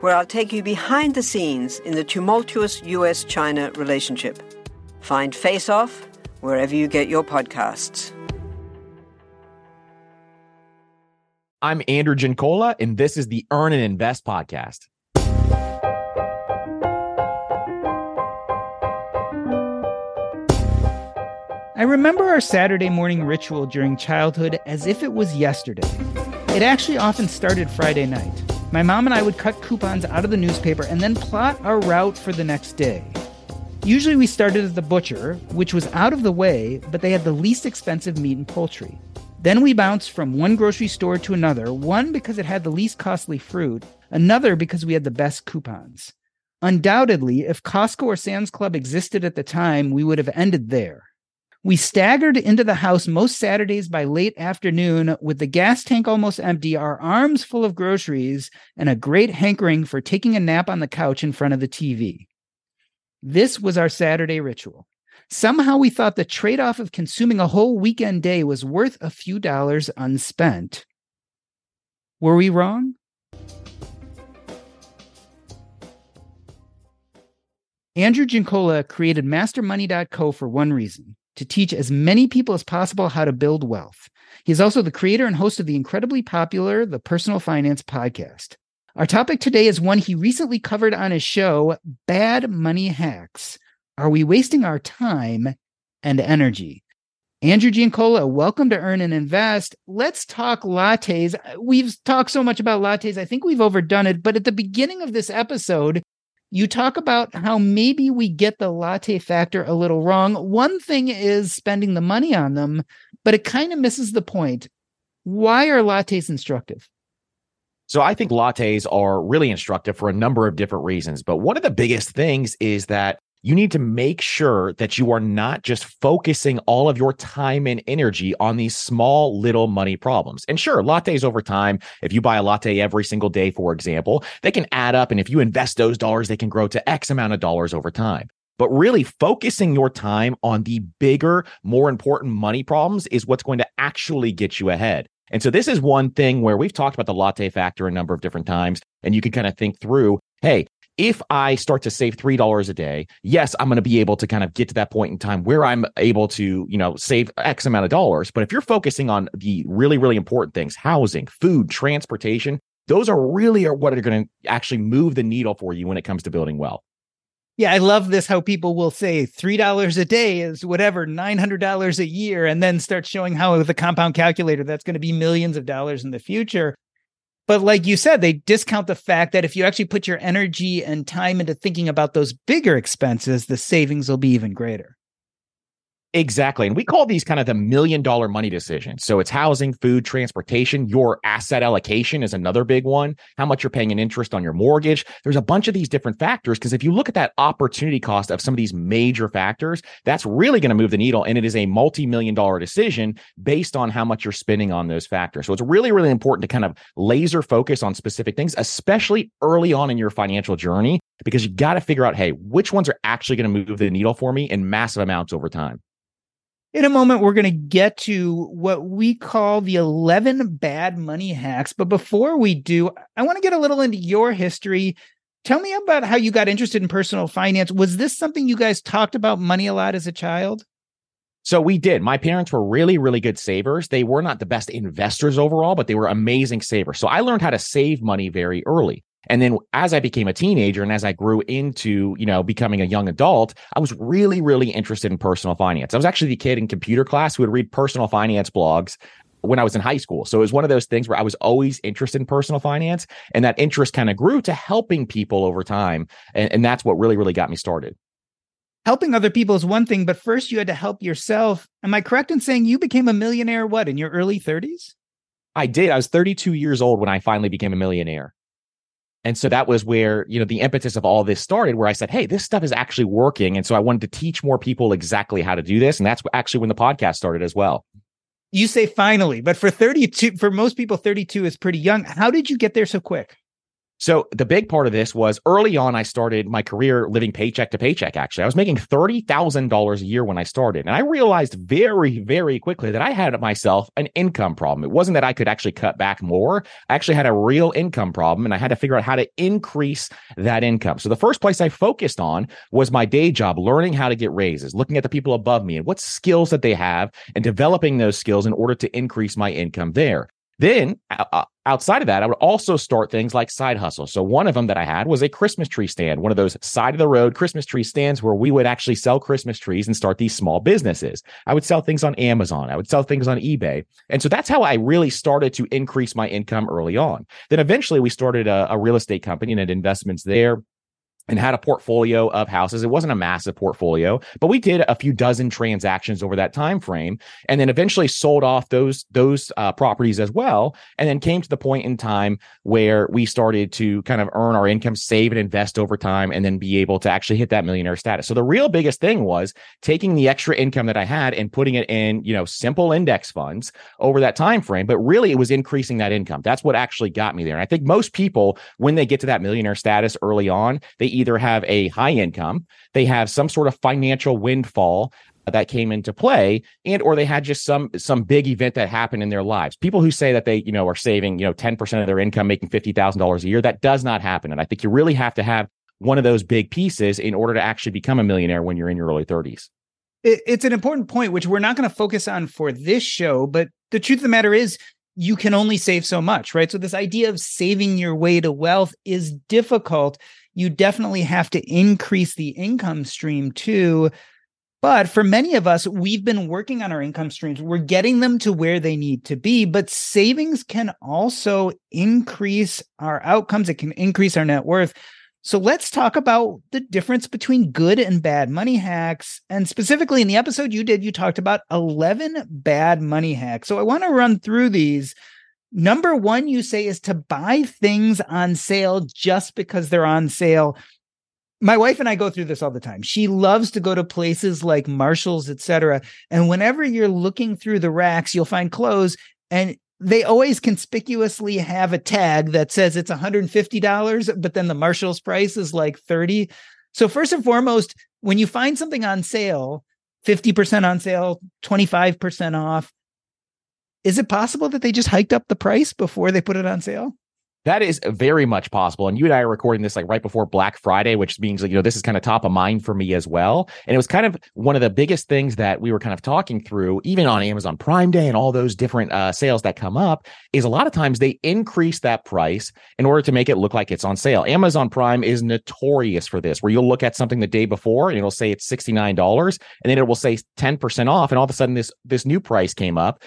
where I'll take you behind the scenes in the tumultuous US China relationship. Find Face Off wherever you get your podcasts. I'm Andrew Giancola, and this is the Earn and Invest podcast. I remember our Saturday morning ritual during childhood as if it was yesterday. It actually often started Friday night. My mom and I would cut coupons out of the newspaper and then plot our route for the next day. Usually we started at the butcher, which was out of the way, but they had the least expensive meat and poultry. Then we bounced from one grocery store to another, one because it had the least costly fruit, another because we had the best coupons. Undoubtedly, if Costco or Sam's Club existed at the time, we would have ended there. We staggered into the house most Saturdays by late afternoon with the gas tank almost empty, our arms full of groceries, and a great hankering for taking a nap on the couch in front of the TV. This was our Saturday ritual. Somehow we thought the trade off of consuming a whole weekend day was worth a few dollars unspent. Were we wrong? Andrew Giancola created MasterMoney.co for one reason to teach as many people as possible how to build wealth. He's also the creator and host of the incredibly popular The Personal Finance Podcast. Our topic today is one he recently covered on his show, Bad Money Hacks. Are we wasting our time and energy? Andrew Giancola, welcome to Earn and Invest. Let's talk lattes. We've talked so much about lattes. I think we've overdone it. But at the beginning of this episode, you talk about how maybe we get the latte factor a little wrong. One thing is spending the money on them, but it kind of misses the point. Why are lattes instructive? So I think lattes are really instructive for a number of different reasons. But one of the biggest things is that you need to make sure that you are not just focusing all of your time and energy on these small little money problems. And sure, lattes over time, if you buy a latte every single day, for example, they can add up. And if you invest those dollars, they can grow to X amount of dollars over time. But really focusing your time on the bigger, more important money problems is what's going to actually get you ahead. And so this is one thing where we've talked about the latte factor a number of different times. And you can kind of think through, hey, if I start to save $3 a day, yes, I'm going to be able to kind of get to that point in time where I'm able to, you know, save X amount of dollars. But if you're focusing on the really, really important things, housing, food, transportation, those are really are what are going to actually move the needle for you when it comes to building wealth. Yeah, I love this how people will say $3 a day is whatever, $900 a year, and then start showing how with the compound calculator that's going to be millions of dollars in the future. But like you said, they discount the fact that if you actually put your energy and time into thinking about those bigger expenses, the savings will be even greater. Exactly. And we call these kind of the million dollar money decisions. So it's housing, food, transportation. Your asset allocation is another big one. How much you're paying in interest on your mortgage. There's a bunch of these different factors. Because if you look at that opportunity cost of some of these major factors, that's really going to move the needle. And it is a multi million dollar decision based on how much you're spending on those factors. So it's really, really important to kind of laser focus on specific things, especially early on in your financial journey, because you got to figure out, hey, which ones are actually going to move the needle for me in massive amounts over time. In a moment, we're going to get to what we call the 11 bad money hacks. But before we do, I want to get a little into your history. Tell me about how you got interested in personal finance. Was this something you guys talked about money a lot as a child? So we did. My parents were really, really good savers. They were not the best investors overall, but they were amazing savers. So I learned how to save money very early. And then as I became a teenager and as I grew into, you know, becoming a young adult, I was really, really interested in personal finance. I was actually the kid in computer class who would read personal finance blogs when I was in high school. So it was one of those things where I was always interested in personal finance. And that interest kind of grew to helping people over time. And, and that's what really, really got me started. Helping other people is one thing, but first you had to help yourself. Am I correct in saying you became a millionaire, what, in your early 30s? I did. I was 32 years old when I finally became a millionaire. And so that was where, you know, the impetus of all this started, where I said, Hey, this stuff is actually working. And so I wanted to teach more people exactly how to do this. And that's actually when the podcast started as well you say finally, but for 32, for most people, 32 is pretty young. How did you get there so quick? So the big part of this was early on, I started my career living paycheck to paycheck. Actually, I was making $30,000 a year when I started. And I realized very, very quickly that I had myself an income problem. It wasn't that I could actually cut back more. I actually had a real income problem and I had to figure out how to increase that income. So the first place I focused on was my day job, learning how to get raises, looking at the people above me and what skills that they have and developing those skills in order to increase my income there. Then outside of that, I would also start things like side hustles. So one of them that I had was a Christmas tree stand, one of those side of the road Christmas tree stands where we would actually sell Christmas trees and start these small businesses. I would sell things on Amazon. I would sell things on eBay. And so that's how I really started to increase my income early on. Then eventually we started a, a real estate company and had investments there and had a portfolio of houses. It wasn't a massive portfolio, but we did a few dozen transactions over that time frame, and then eventually sold off those those uh, properties as well. And then came to the point in time where we started to kind of earn our income, save and invest over time, and then be able to actually hit that millionaire status. So the real biggest thing was taking the extra income that I had and putting it in, you know, simple index funds over that time frame. But really, it was increasing that income. That's what actually got me there. And I think most people, when they get to that millionaire status early on, they either have a high income, they have some sort of financial windfall that came into play and or they had just some some big event that happened in their lives. People who say that they you know are saving you know 10% of their income making $50000 a year that does not happen. And i think you really have to have one of those big pieces in order to actually become a millionaire when you're in your early 30s it's an important point which we're not going to focus on for this show but the truth of the matter is you can only save so much right? So this idea of saving your way to wealth is difficult you definitely have to increase the income stream too. But for many of us, we've been working on our income streams. We're getting them to where they need to be, but savings can also increase our outcomes. It can increase our net worth. So let's talk about the difference between good and bad money hacks. And specifically in the episode you did, you talked about 11 bad money hacks. So I want to run through these Number one, you say, is to buy things on sale just because they're on sale. My wife and I go through this all the time. She loves to go to places like Marshalls, etc. And whenever you're looking through the racks, you'll find clothes and they always conspicuously have a tag that says it's $150, but then the Marshall's price is like 30. So first and foremost, when you find something on sale, 50% on sale, 25% off, is it possible that they just hiked up the price before they put it on sale? That is very much possible. And you and I are recording this like right before Black Friday, which means like, you know, this is kind of top of mind for me as well. And it was kind of one of the biggest things that we were kind of talking through, even on Amazon Prime Day and all those different uh, sales that come up, is a lot of times they increase that price in order to make it look like it's on sale. Amazon Prime is notorious for this, where you'll look at something the day before and it'll say it's $69 and then it will say 10% off. And all of a sudden this, this new price came up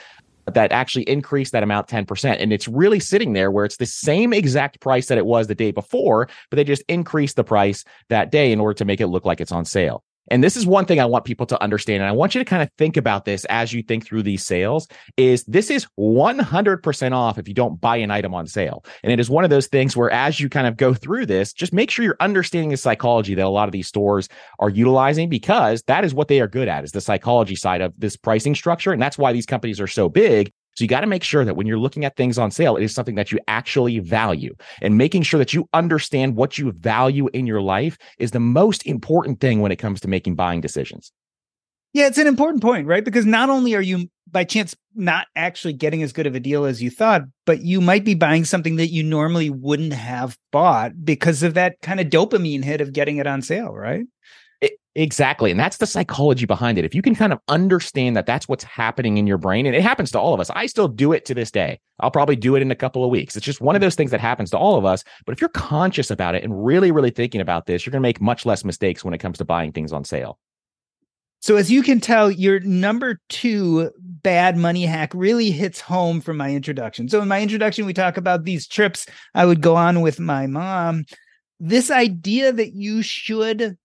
that actually increased that amount 10%. And it's really sitting there where it's the same exact price that it was the day before, but they just increased the price that day in order to make it look like it's on sale. And this is one thing I want people to understand. And I want you to kind of think about this as you think through these sales is this is 100% off if you don't buy an item on sale. And it is one of those things where as you kind of go through this, just make sure you're understanding the psychology that a lot of these stores are utilizing because that is what they are good at is the psychology side of this pricing structure. And that's why these companies are so big so you got to make sure that when you're looking at things on sale, it is something that you actually value. And making sure that you understand what you value in your life is the most important thing when it comes to making buying decisions. Yeah, it's an important point, right? Because not only are you by chance not actually getting as good of a deal as you thought, but you might be buying something that you normally wouldn't have bought because of that kind of dopamine hit of getting it on sale, right? Exactly. And that's the psychology behind it. If you can kind of understand that that's what's happening in your brain, and it happens to all of us. I still do it to this day. I'll probably do it in a couple of weeks. It's just one of those things that happens to all of us. But if you're conscious about it and really, really thinking about this, you're going to make much less mistakes when it comes to buying things on sale. So, as you can tell, your number two bad money hack really hits home from my introduction. So, in my introduction, we talk about these trips I would go on with my mom. This idea that you should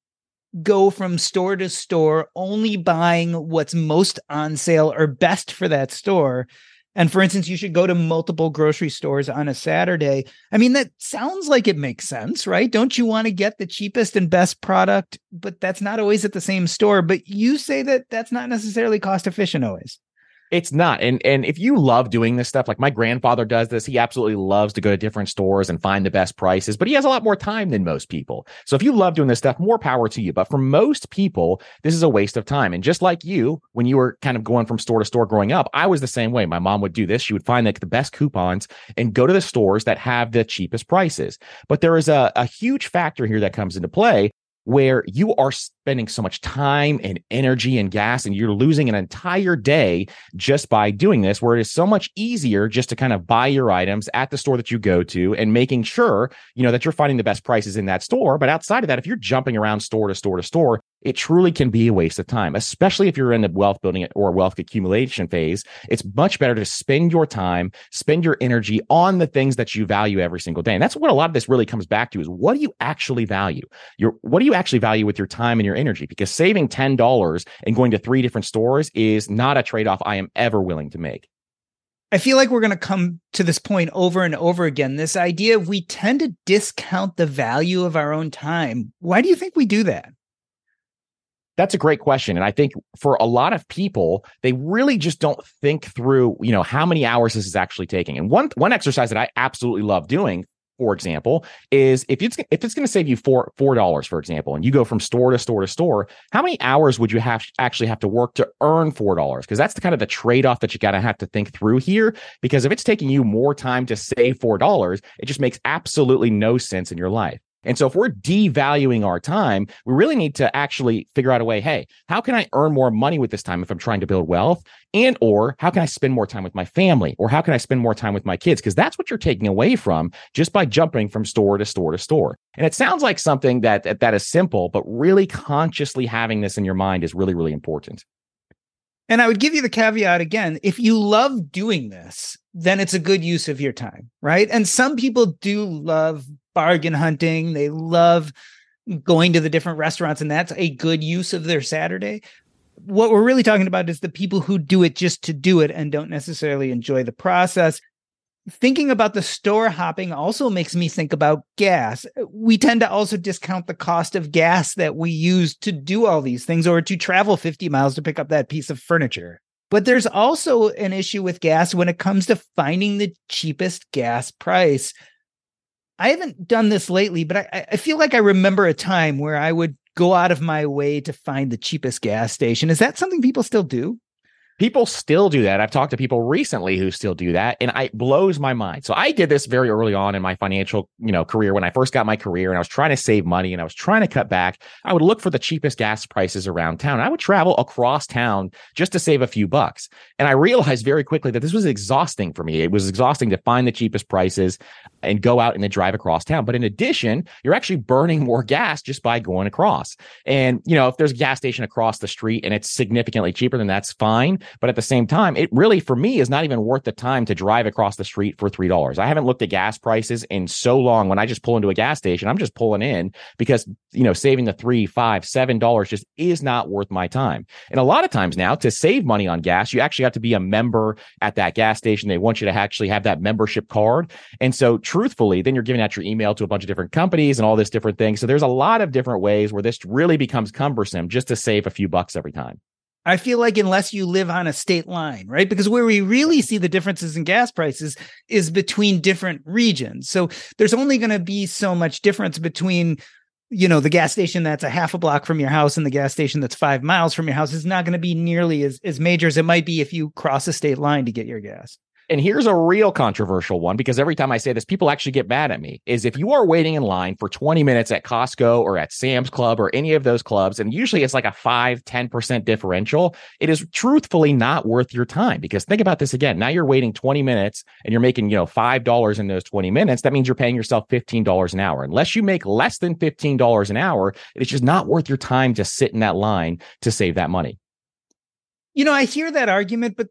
go from store to store only buying what's most on sale or best for that store. And for instance, you should go to multiple grocery stores on a Saturday. I mean, that sounds like it makes sense, right? Don't you want to get the cheapest and best product? But that's not always at the same store. But you say that that's not necessarily cost efficient always. It's not. And and if you love doing this stuff, like my grandfather does this, he absolutely loves to go to different stores and find the best prices, but he has a lot more time than most people. So if you love doing this stuff, more power to you. But for most people, this is a waste of time. And just like you, when you were kind of going from store to store growing up, I was the same way. My mom would do this. She would find like the best coupons and go to the stores that have the cheapest prices. But there is a, a huge factor here that comes into play where you are spending so much time and energy and gas and you're losing an entire day just by doing this where it is so much easier just to kind of buy your items at the store that you go to and making sure you know that you're finding the best prices in that store. But outside of that if you're jumping around store to store to store it truly can be a waste of time, especially if you're in the wealth building or wealth accumulation phase. It's much better to spend your time, spend your energy on the things that you value every single day. And that's what a lot of this really comes back to is what do you actually value? Your what do you actually value with your time and your energy? Because saving $10 and going to three different stores is not a trade-off I am ever willing to make. I feel like we're going to come to this point over and over again. This idea we tend to discount the value of our own time. Why do you think we do that? That's a great question. And I think for a lot of people, they really just don't think through, you know, how many hours this is actually taking. And one one exercise that I absolutely love doing, for example, is if it's if it's going to save you four four dollars, for example, and you go from store to store to store, how many hours would you have actually have to work to earn four dollars? Because that's the kind of the trade off that you got to have to think through here. Because if it's taking you more time to save four dollars, it just makes absolutely no sense in your life. And so if we're devaluing our time, we really need to actually figure out a way, hey, how can I earn more money with this time if I'm trying to build wealth? And or how can I spend more time with my family? Or how can I spend more time with my kids? Because that's what you're taking away from just by jumping from store to store to store. And it sounds like something that, that, is simple, but really consciously having this in your mind is really, really important. And I would give you the caveat again if you love doing this, then it's a good use of your time, right? And some people do love bargain hunting. They love going to the different restaurants, and that's a good use of their Saturday. What we're really talking about is the people who do it just to do it and don't necessarily enjoy the process. Thinking about the store hopping also makes me think about gas. We tend to also discount the cost of gas that we use to do all these things or to travel 50 miles to pick up that piece of furniture. But there's also an issue with gas when it comes to finding the cheapest gas price. I haven't done this lately, but I, I feel like I remember a time where I would go out of my way to find the cheapest gas station. Is that something people still do? People still do that. I've talked to people recently who still do that, and it blows my mind. So I did this very early on in my financial, you know, career when I first got my career, and I was trying to save money and I was trying to cut back. I would look for the cheapest gas prices around town. I would travel across town just to save a few bucks, and I realized very quickly that this was exhausting for me. It was exhausting to find the cheapest prices and go out and then drive across town. But in addition, you're actually burning more gas just by going across. And you know, if there's a gas station across the street and it's significantly cheaper, then that's fine. But at the same time, it really, for me, is not even worth the time to drive across the street for $3. I haven't looked at gas prices in so long. When I just pull into a gas station, I'm just pulling in because, you know, saving the three, five, seven dollars just is not worth my time. And a lot of times now to save money on gas, you actually have to be a member at that gas station. They want you to actually have that membership card. And so truthfully, then you're giving out your email to a bunch of different companies and all this different things. So there's a lot of different ways where this really becomes cumbersome just to save a few bucks every time. I feel like unless you live on a state line, right? Because where we really see the differences in gas prices is between different regions. So there's only going to be so much difference between you know the gas station that's a half a block from your house and the gas station that's five miles from your house is not going to be nearly as, as major as it might be if you cross a state line to get your gas And here's a real controversial one because every time I say this, people actually get mad at me. Is if you are waiting in line for 20 minutes at Costco or at Sam's Club or any of those clubs, and usually it's like a 5, 10% differential, it is truthfully not worth your time. Because think about this again. Now you're waiting 20 minutes and you're making, you know, $5 in those 20 minutes. That means you're paying yourself $15 an hour. Unless you make less than $15 an hour, it's just not worth your time to sit in that line to save that money. You know, I hear that argument, but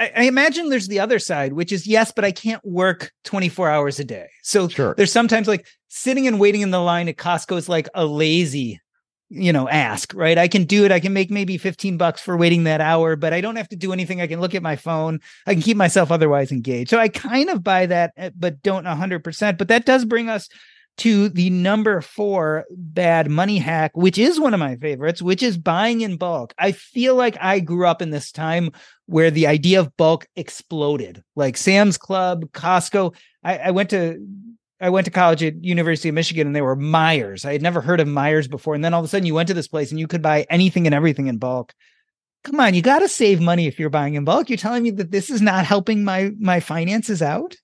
I, I, imagine there's the other side, which is yes, but I can't work 24 hours a day. So sure. there's sometimes like sitting and waiting in the line at Costco is like a lazy, you know, ask, right? I can do it. I can make maybe 15 bucks for waiting that hour, but I don't have to do anything. I can look at my phone. I can keep myself otherwise engaged. So I kind of buy that, eh, but don't 100%. But that does bring us to the number four bad money hack, which is one of my favorites, which is buying in bulk. I feel like I grew up in this time where the idea of bulk exploded, like Sam's Club, Costco. I, I went to I went to college at University of Michigan and they were Meijers. I had never heard of Meijers before. And then all of a sudden you went to this place and you could buy anything and everything in bulk. Come on, you got to save money if you're buying in bulk. You're telling me that this is not helping my my finances out?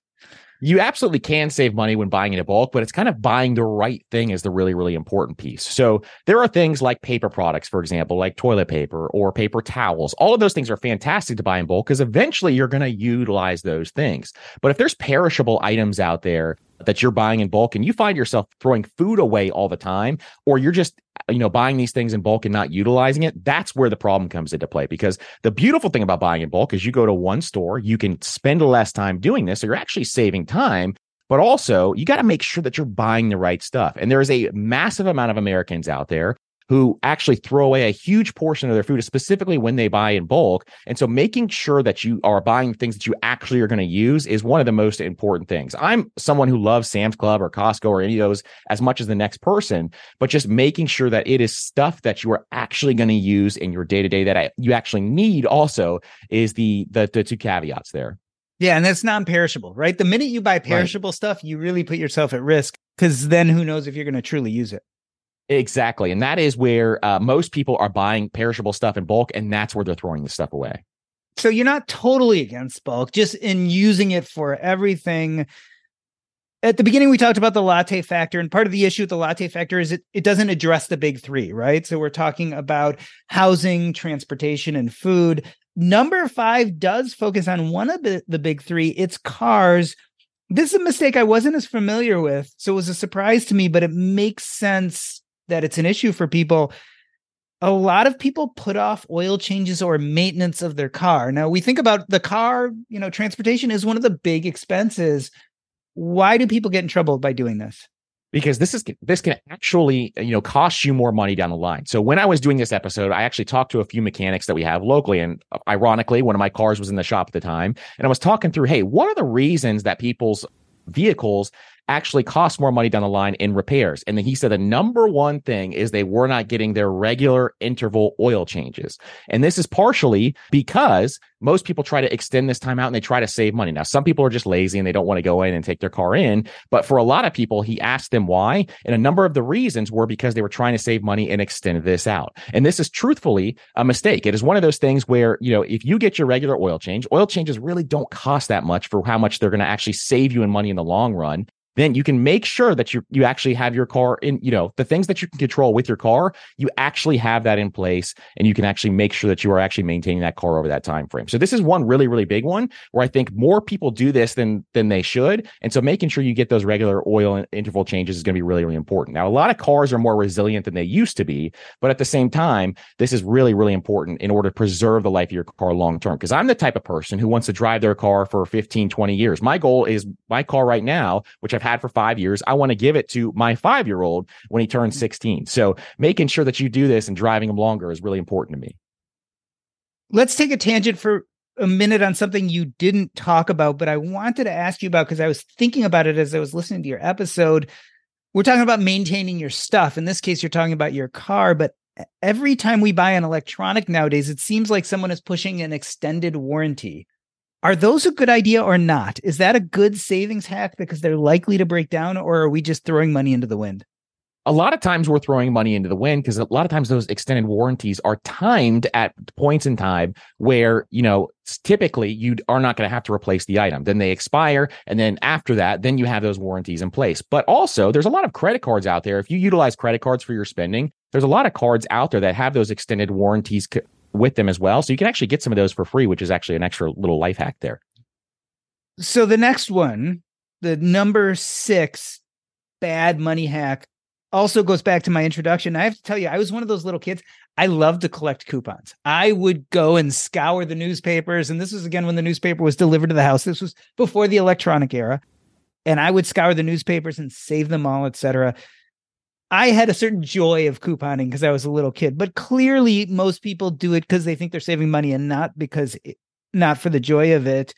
You absolutely can save money when buying in bulk, but it's kind of buying the right thing is the really, really important piece. So there are things like paper products, for example, like toilet paper or paper towels. All of those things are fantastic to buy in bulk because eventually you're going to utilize those things. But if there's perishable items out there that you're buying in bulk and you find yourself throwing food away all the time, or you're just you know buying these things in bulk and not utilizing it that's where the problem comes into play. Because the beautiful thing about buying in bulk is you go to one store you can spend less time doing this so you're actually saving time but also you got to make sure that you're buying the right stuff. And there is a massive amount of americans out there who actually throw away a huge portion of their food, specifically when they buy in bulk. And so making sure that you are buying things that you actually are going to use is one of the most important things. I'm someone who loves Sam's Club or Costco or any of those as much as the next person, but just making sure that it is stuff that you are actually going to use in your day to day that I, you actually need also is the, the, the two caveats there. Yeah, and that's non-perishable, right? The minute you buy perishable right. stuff, you really put yourself at risk because then who knows if you're going to truly use it. Exactly. And that is where uh, most people are buying perishable stuff in bulk, and that's where they're throwing the stuff away. So you're not totally against bulk, just in using it for everything. At the beginning, we talked about the latte factor, and part of the issue with the latte factor is it, it doesn't address the big three, right? So we're talking about housing, transportation, and food. Number five does focus on one of the, the big three it's cars. This is a mistake I wasn't as familiar with. So it was a surprise to me, but it makes sense that it's an issue for people a lot of people put off oil changes or maintenance of their car. Now we think about the car, you know, transportation is one of the big expenses. Why do people get in trouble by doing this? Because this is this can actually, you know, cost you more money down the line. So when I was doing this episode, I actually talked to a few mechanics that we have locally and uh, ironically, one of my cars was in the shop at the time, and I was talking through, "Hey, what are the reasons that people's vehicles actually cost more money down the line in repairs. And then he said the number one thing is they were not getting their regular interval oil changes. And this is partially because most people try to extend this time out and they try to save money. Now, some people are just lazy and they don't want to go in and take their car in. But for a lot of people, he asked them why. And a number of the reasons were because they were trying to save money and extend this out. And this is truthfully a mistake. It is one of those things where, you know, if you get your regular oil change, oil changes really don't cost that much for how much they're going to actually save you in money in the long run then you can make sure that you you actually have your car in you know the things that you can control with your car you actually have that in place and you can actually make sure that you are actually maintaining that car over that time frame so this is one really really big one where i think more people do this than than they should. And so making sure you get those regular oil and interval changes is going to be really really important. Now a lot of cars are more resilient than they used to be but at the same time this is really really important in order to preserve the life of your car long term. Because i'm the type of person who wants to drive their car for 15 20 years. My goal is my car right now which i've had for five years. I want to give it to my five year old when he turns mm. 16. So making sure that you do this and driving him longer is really important to me. Let's take a tangent for a minute on something you didn't talk about, but I wanted to ask you about because I was thinking about it as I was listening to your episode. We're talking about maintaining your stuff. In this case, you're talking about your car, but every time we buy an electronic nowadays, it seems like someone is pushing an extended warranty. Are those a good idea or not? Is that a good savings hack because they're likely to break down, or are we just throwing money into the wind? a lot of times we're throwing money into the wind because a lot of times those extended warranties are timed at points in time where you know typically you are not going to have to replace the item then they expire and then after that then you have those warranties in place but also there's a lot of credit cards out there if you utilize credit cards for your spending there's a lot of cards out there that have those extended warranties with them as well so you can actually get some of those for free which is actually an extra little life hack there so the next one the number six bad money hack also goes back to my introduction. I have to tell you, I was one of those little kids. I loved to collect coupons. I would go and scour the newspapers. And this was again when the newspaper was delivered to the house. This was before the electronic era. And I would scour the newspapers and save them all, etc. I had a certain joy of couponing because I was a little kid, but clearly most people do it because they think they're saving money and not because it, not for the joy of it.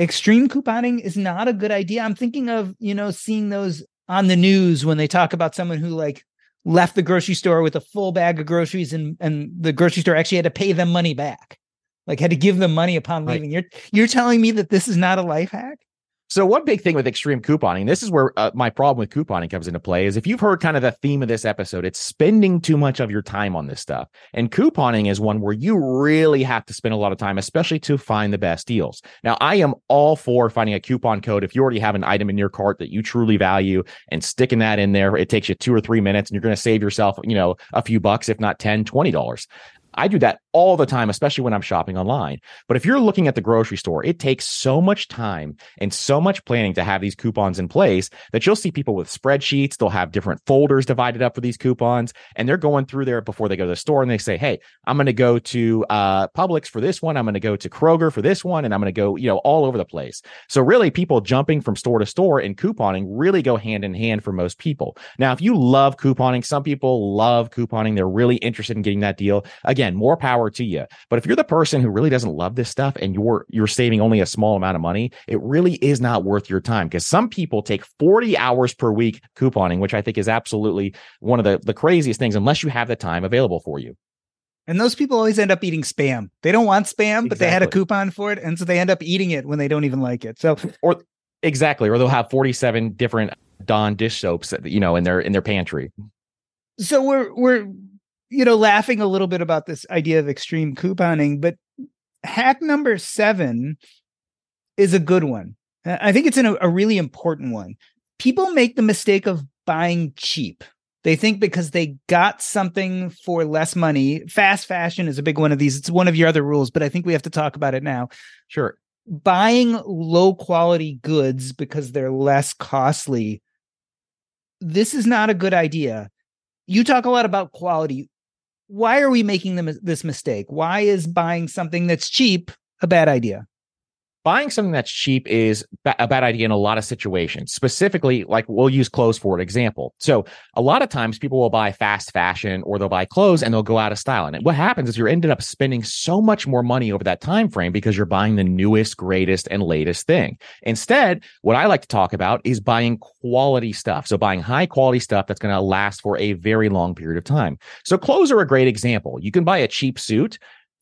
Extreme couponing is not a good idea. I'm thinking of, you know, seeing those on the news when they talk about someone who like left the grocery store with a full bag of groceries and and the grocery store actually had to pay them money back like had to give them money upon leaving right. you're you're telling me that this is not a life hack so one big thing with extreme couponing, this is where uh, my problem with couponing comes into play, is if you've heard kind of the theme of this episode, it's spending too much of your time on this stuff. And couponing is one where you really have to spend a lot of time, especially to find the best deals. Now, I am all for finding a coupon code. If you already have an item in your cart that you truly value and sticking that in there, it takes you two or three minutes and you're going to save yourself, you know, a few bucks, if not 10, $20. I do that all the time, especially when I'm shopping online. But if you're looking at the grocery store, it takes so much time and so much planning to have these coupons in place that you'll see people with spreadsheets. They'll have different folders divided up for these coupons, and they're going through there before they go to the store and they say, Hey, I'm going to go to uh, Publix for this one. I'm going to go to Kroger for this one. And I'm going to go, you know, all over the place. So really, people jumping from store to store and couponing really go hand in hand for most people. Now, if you love couponing, some people love couponing. They're really interested in getting that deal. Again, again, more power to you. But if you're the person who really doesn't love this stuff and you're you're saving only a small amount of money, it really is not worth your time because some people take 40 hours per week couponing, which I think is absolutely one of the, the craziest things, unless you have the time available for you. And those people always end up eating spam. They don't want spam, exactly. but they had a coupon for it. And so they end up eating it when they don't even like it. So or exactly, or they'll have 47 different Dawn dish soaps, you know, in their in their pantry. So we're we're you know, laughing a little bit about this idea of extreme couponing, but hack number seven is a good one. I think it's an, a really important one. People make the mistake of buying cheap. They think because they got something for less money, fast fashion is a big one of these. It's one of your other rules, but I think we have to talk about it now. Sure. Buying low quality goods because they're less costly. This is not a good idea. You talk a lot about quality why are we making them this mistake? Why is buying something that's cheap a bad idea? Buying something that's cheap is a bad idea in a lot of situations. Specifically, like we'll use clothes for an example. So a lot of times people will buy fast fashion or they'll buy clothes and they'll go out of style. And what happens is you're ended up spending so much more money over that time frame because you're buying the newest, greatest, and latest thing. Instead, what I like to talk about is buying quality stuff. So buying high quality stuff that's going to last for a very long period of time. So clothes are a great example. You can buy a cheap suit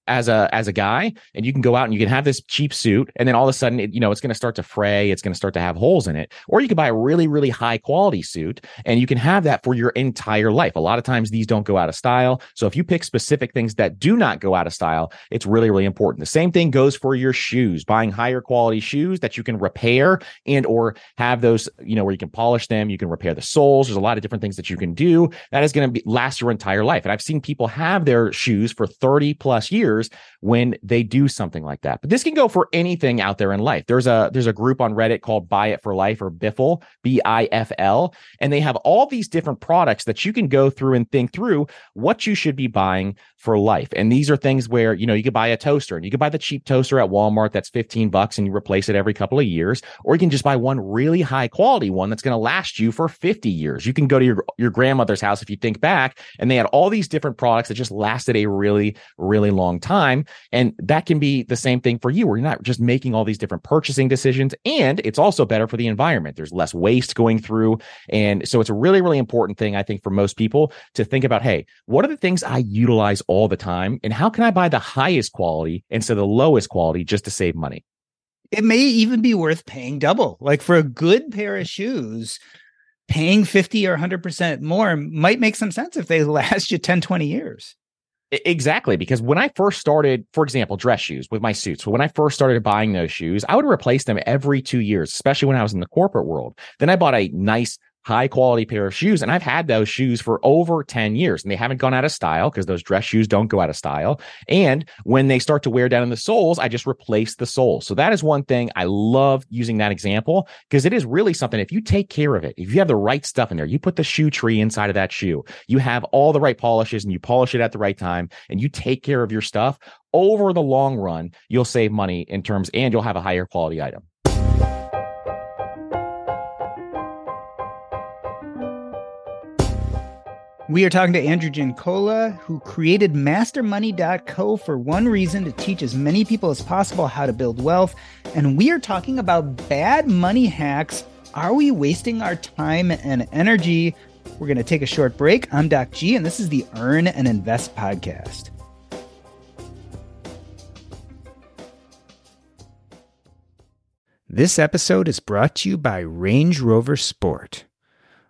as a as a guy and you can go out and you can have this cheap suit and then all of a sudden it, you know it's going to start to fray it's going to start to have holes in it. Or you can buy a really really high quality suit and you can have that for your entire life. A lot of times these don't go out of style. So if you pick specific things that do not go out of style it's really really important. The same thing goes for your shoes. Buying higher quality shoes that you can repair and or have those you know where you can polish them you can repair the soles. There's a lot of different things that you can do. That is going to last your entire life. And i've seen people have their shoes for 30 plus years when they do something like that. But this can go for anything out there in life. There's a there's a group on Reddit called Buy It for Life or Biffle, B I F L, and they have all these different products that you can go through and think through what you should be buying for life. And these are things where, you know, you could buy a toaster and you could buy the cheap toaster at Walmart that's 15 bucks and you replace it every couple of years, or you can just buy one really high quality one that's going to last you for 50 years. You can go to your your grandmother's house if you think back and they had all these different products that just lasted a really really long time time. And that can be the same thing for you, where you're not just making all these different purchasing decisions. And it's also better for the environment. There's less waste going through. And so it's a really, really important thing, I think, for most people to think about hey, what are the things I utilize all the time? And how can I buy the highest quality instead of the lowest quality just to save money? It may even be worth paying double. Like for a good pair of shoes, paying 50 or 100% more might make some sense if they last you 10, 20 years. Exactly. Because when I first started, for example, dress shoes with my suits, when I first started buying those shoes, I would replace them every two years, especially when I was in the corporate world. Then I bought a nice high quality pair of shoes. And I've had those shoes for over 10 years and they haven't gone out of style because those dress shoes don't go out of style. And when they start to wear down in the soles, I just replace the soles. So that is one thing I love using that example because it is really something. If you take care of it, if you have the right stuff in there, you put the shoe tree inside of that shoe, you have all the right polishes and you polish it at the right time and you take care of your stuff over the long run, you'll save money in terms and you'll have a higher quality item. We are talking to Andrew Giancola, who created mastermoney.co for one reason to teach as many people as possible how to build wealth. And we are talking about bad money hacks. Are we wasting our time and energy? We're going to take a short break. I'm Doc G, and this is the Earn and Invest podcast. This episode is brought to you by Range Rover Sport.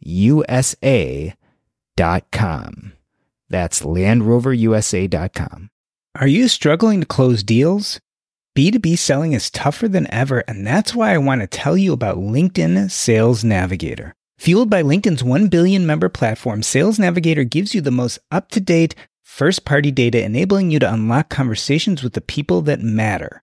USA.com. That's LandRoverUSA.com. Are you struggling to close deals? B2B selling is tougher than ever, and that's why I want to tell you about LinkedIn Sales Navigator. Fueled by LinkedIn's 1 billion member platform, Sales Navigator gives you the most up to date, first party data, enabling you to unlock conversations with the people that matter.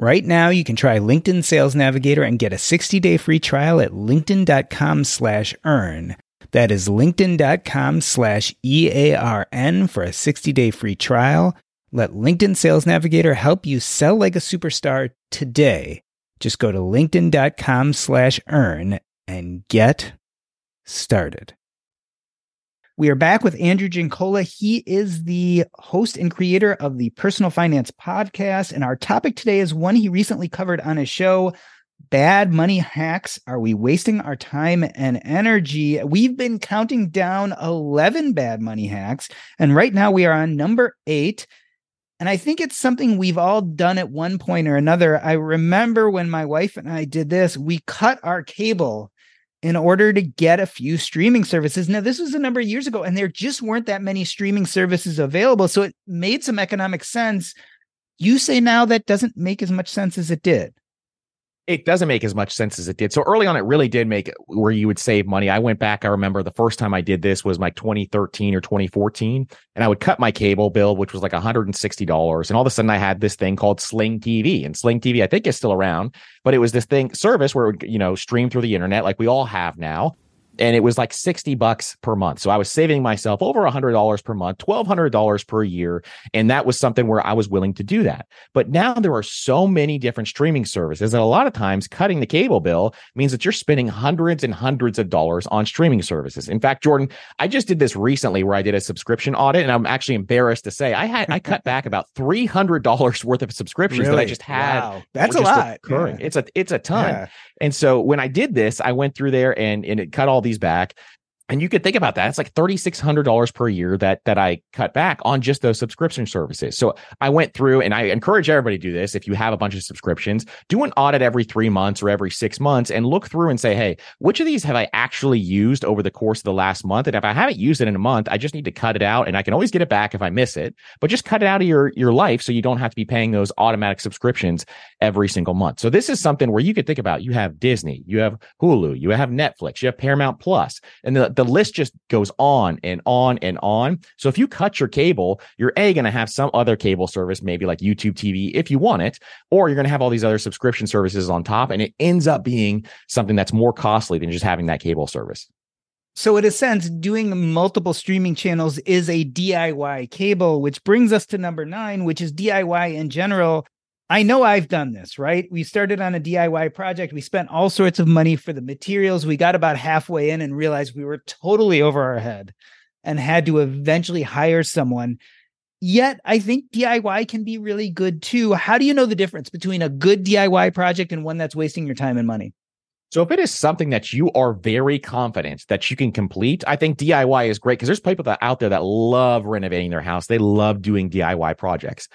Right now, you can try LinkedIn Sales Navigator and get a 60-day free trial at linkedin.com slash earn. That is linkedin.com slash E-A-R-N for a 60-day free trial. Let LinkedIn Sales Navigator help you sell like a superstar today. Just go to linkedin.com slash earn and get started. We are back with Andrew Giancola. He is the host and creator of the Personal Finance Podcast. And our topic today is one he recently covered on his show Bad Money Hacks. Are we wasting our time and energy? We've been counting down 11 bad money hacks. And right now we are on number eight. And I think it's something we've all done at one point or another. I remember when my wife and I did this, we cut our cable in order to get a few streaming services. Now, this was a number of years ago, and there just weren't that many streaming services available. So it made some economic sense. You say now that doesn't make as much sense as it did it doesn't make as much sense as it did. So early on, it really did make where you would save money. I went back. I remember the first time I did this was like 2013 or 2014, and I would cut my cable bill, which was like $160. And all of a sudden, I had this thing called Sling TV, and Sling TV I think is still around, but it was this thing service where it would you know stream through the internet like we all have now and it was like 60 bucks per month. So I was saving myself over $100 per month, $1,200 per year. And that was something where I was willing to do that. But now there are so many different streaming services that a lot of times cutting the cable bill means that you're spending hundreds and hundreds of dollars on streaming services. In fact, Jordan, I just did this recently where I did a subscription audit and I'm actually embarrassed to say I had, I cut back about $300 worth of subscriptions really? that I just had. Wow. That's a lot. Yeah. It's a, it's a ton. Yeah. And so when I did this, I went through there and, and it cut all these back. And you could think about that. It's like $3,600 per year that, that I cut back on just those subscription services. So I went through and I encourage everybody to do this. If you have a bunch of subscriptions, do an audit every three months or every six months and look through and say, Hey, which of these have I actually used over the course of the last month? And if I haven't used it in a month, I just need to cut it out and I can always get it back if I miss it, but just cut it out of your, your life so you don't have to be paying those automatic subscriptions every single month. So this is something where you could think about, you have Disney, you have Hulu, you have Netflix, you have Paramount Plus, and the list just goes on and on and on. So if you cut your cable, you're A, going to have some other cable service, maybe like YouTube TV if you want it, or you're going to have all these other subscription services on top. And it ends up being something that's more costly than just having that cable service. So, in a sense, doing multiple streaming channels is a DIY cable, which brings us to number nine, which is DIY in general I know I've done this, right? We started on a DIY project. We spent all sorts of money for the materials. We got about halfway in and realized we were totally over our head and had to eventually hire someone. Yet, I think DIY can be really good too. How do you know the difference between a good DIY project and one that's wasting your time and money? So if it is something that you are very confident that you can complete, I think DIY is great because there's people that out there that love renovating their house. They love doing DIY projects.